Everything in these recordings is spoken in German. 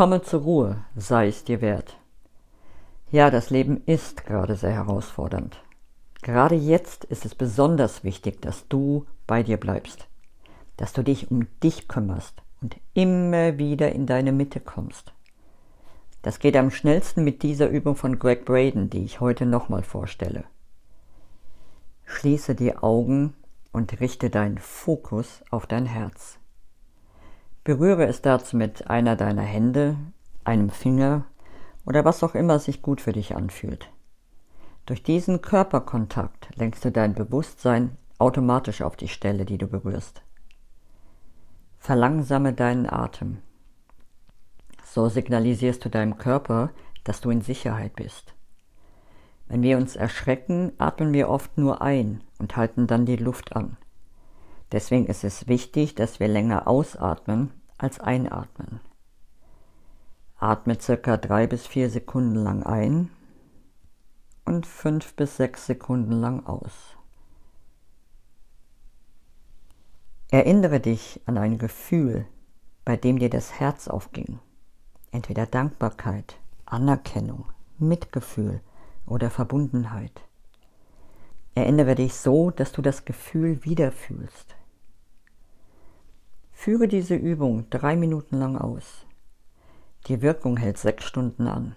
Komme zur Ruhe, sei es dir wert. Ja, das Leben ist gerade sehr herausfordernd. Gerade jetzt ist es besonders wichtig, dass du bei dir bleibst, dass du dich um dich kümmerst und immer wieder in deine Mitte kommst. Das geht am schnellsten mit dieser Übung von Greg Braden, die ich heute nochmal vorstelle. Schließe die Augen und richte deinen Fokus auf dein Herz. Berühre es dazu mit einer deiner Hände, einem Finger oder was auch immer sich gut für dich anfühlt. Durch diesen Körperkontakt lenkst du dein Bewusstsein automatisch auf die Stelle, die du berührst. Verlangsame deinen Atem. So signalisierst du deinem Körper, dass du in Sicherheit bist. Wenn wir uns erschrecken, atmen wir oft nur ein und halten dann die Luft an. Deswegen ist es wichtig, dass wir länger ausatmen als einatmen. Atme circa drei bis vier Sekunden lang ein und fünf bis sechs Sekunden lang aus. Erinnere dich an ein Gefühl, bei dem dir das Herz aufging entweder Dankbarkeit, Anerkennung, Mitgefühl oder Verbundenheit. Erinnere dich so, dass du das Gefühl wiederfühlst. Führe diese Übung drei Minuten lang aus. Die Wirkung hält sechs Stunden an.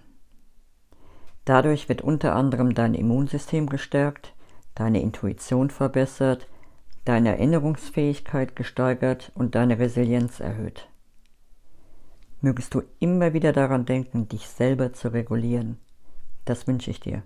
Dadurch wird unter anderem dein Immunsystem gestärkt, deine Intuition verbessert, deine Erinnerungsfähigkeit gesteigert und deine Resilienz erhöht mögest du immer wieder daran denken, dich selber zu regulieren. Das wünsche ich dir.